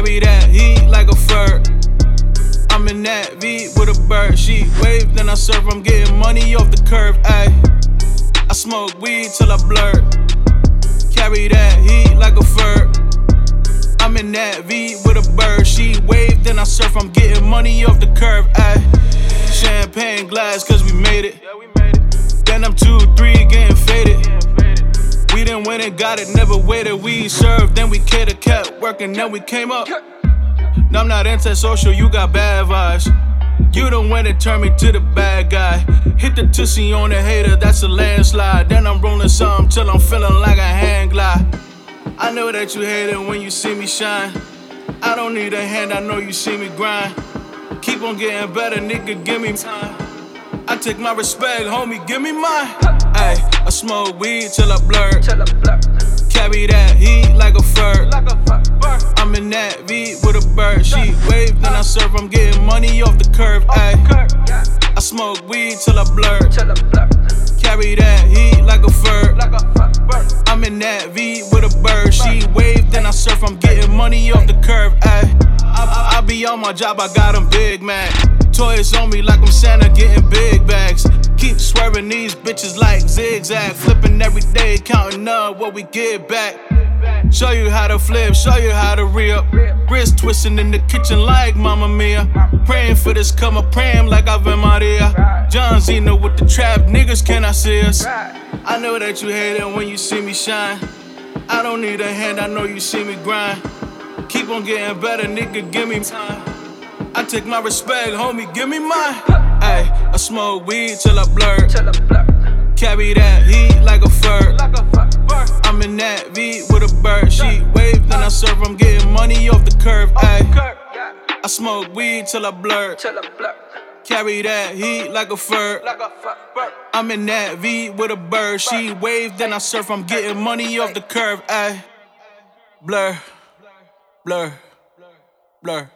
Carry that heat like a fur. I'm in that V with a bird. She wave, then I serve. I'm getting money off the curve. Ayy. I smoke weed till I blur. Carry that heat like a fur. I'm in that V with a bird. She wave, then I surf. I'm getting money off the curve. Ayy. Champagne glass, cause we made it. Yeah, we made it. Then I'm two, three, getting faded. We didn't win got it, never waited. We served, then we catered, kept working, then we came up. No, I'm not antisocial, you got bad vibes. You the one that turned me to the bad guy. Hit the tussie on the hater, that's a landslide. Then I'm rolling some till I'm feeling like a hand glide. I know that you hate it when you see me shine. I don't need a hand, I know you see me grind. Keep on getting better, nigga, give me time. I take my respect, homie, give me mine. I smoke weed till I blur. Carry that heat like a fur. I'm in that V with a bird. She wave, then I serve. I'm getting money off the curve. Ayy, I smoke weed till I blur. Carry that heat like a fur. I'm in that V with a bird. She wave, then I surf. I'm getting money off the curve. I, I, I be on my job. I got 'em big man. Toys on me like I'm Santa, getting big bags. Keep swerving these bitches like zigzag. Flipping every day, counting up what we get back. Show you how to flip, show you how to re up. Wrist twisting in the kitchen like Mamma Mia. Praying for this come up, praying like Ave Maria. John Cena with the trap, niggas can I see us? I know that you hate it when you see me shine. I don't need a hand, I know you see me grind. Keep on getting better, nigga, give me time. I take my respect, homie, give me mine. Ayy, I smoke weed till I blur. A blur Carry that heat like a fur. I'm in that V with a bird. She wave, then I serve. I'm getting money off the curve. Ayy, I smoke weed till I blur. A blur Carry that heat like a fur. I'm in that V with a bird. She wave, then I surf. I'm getting money off the curve. Ayy, blur, blur, blur.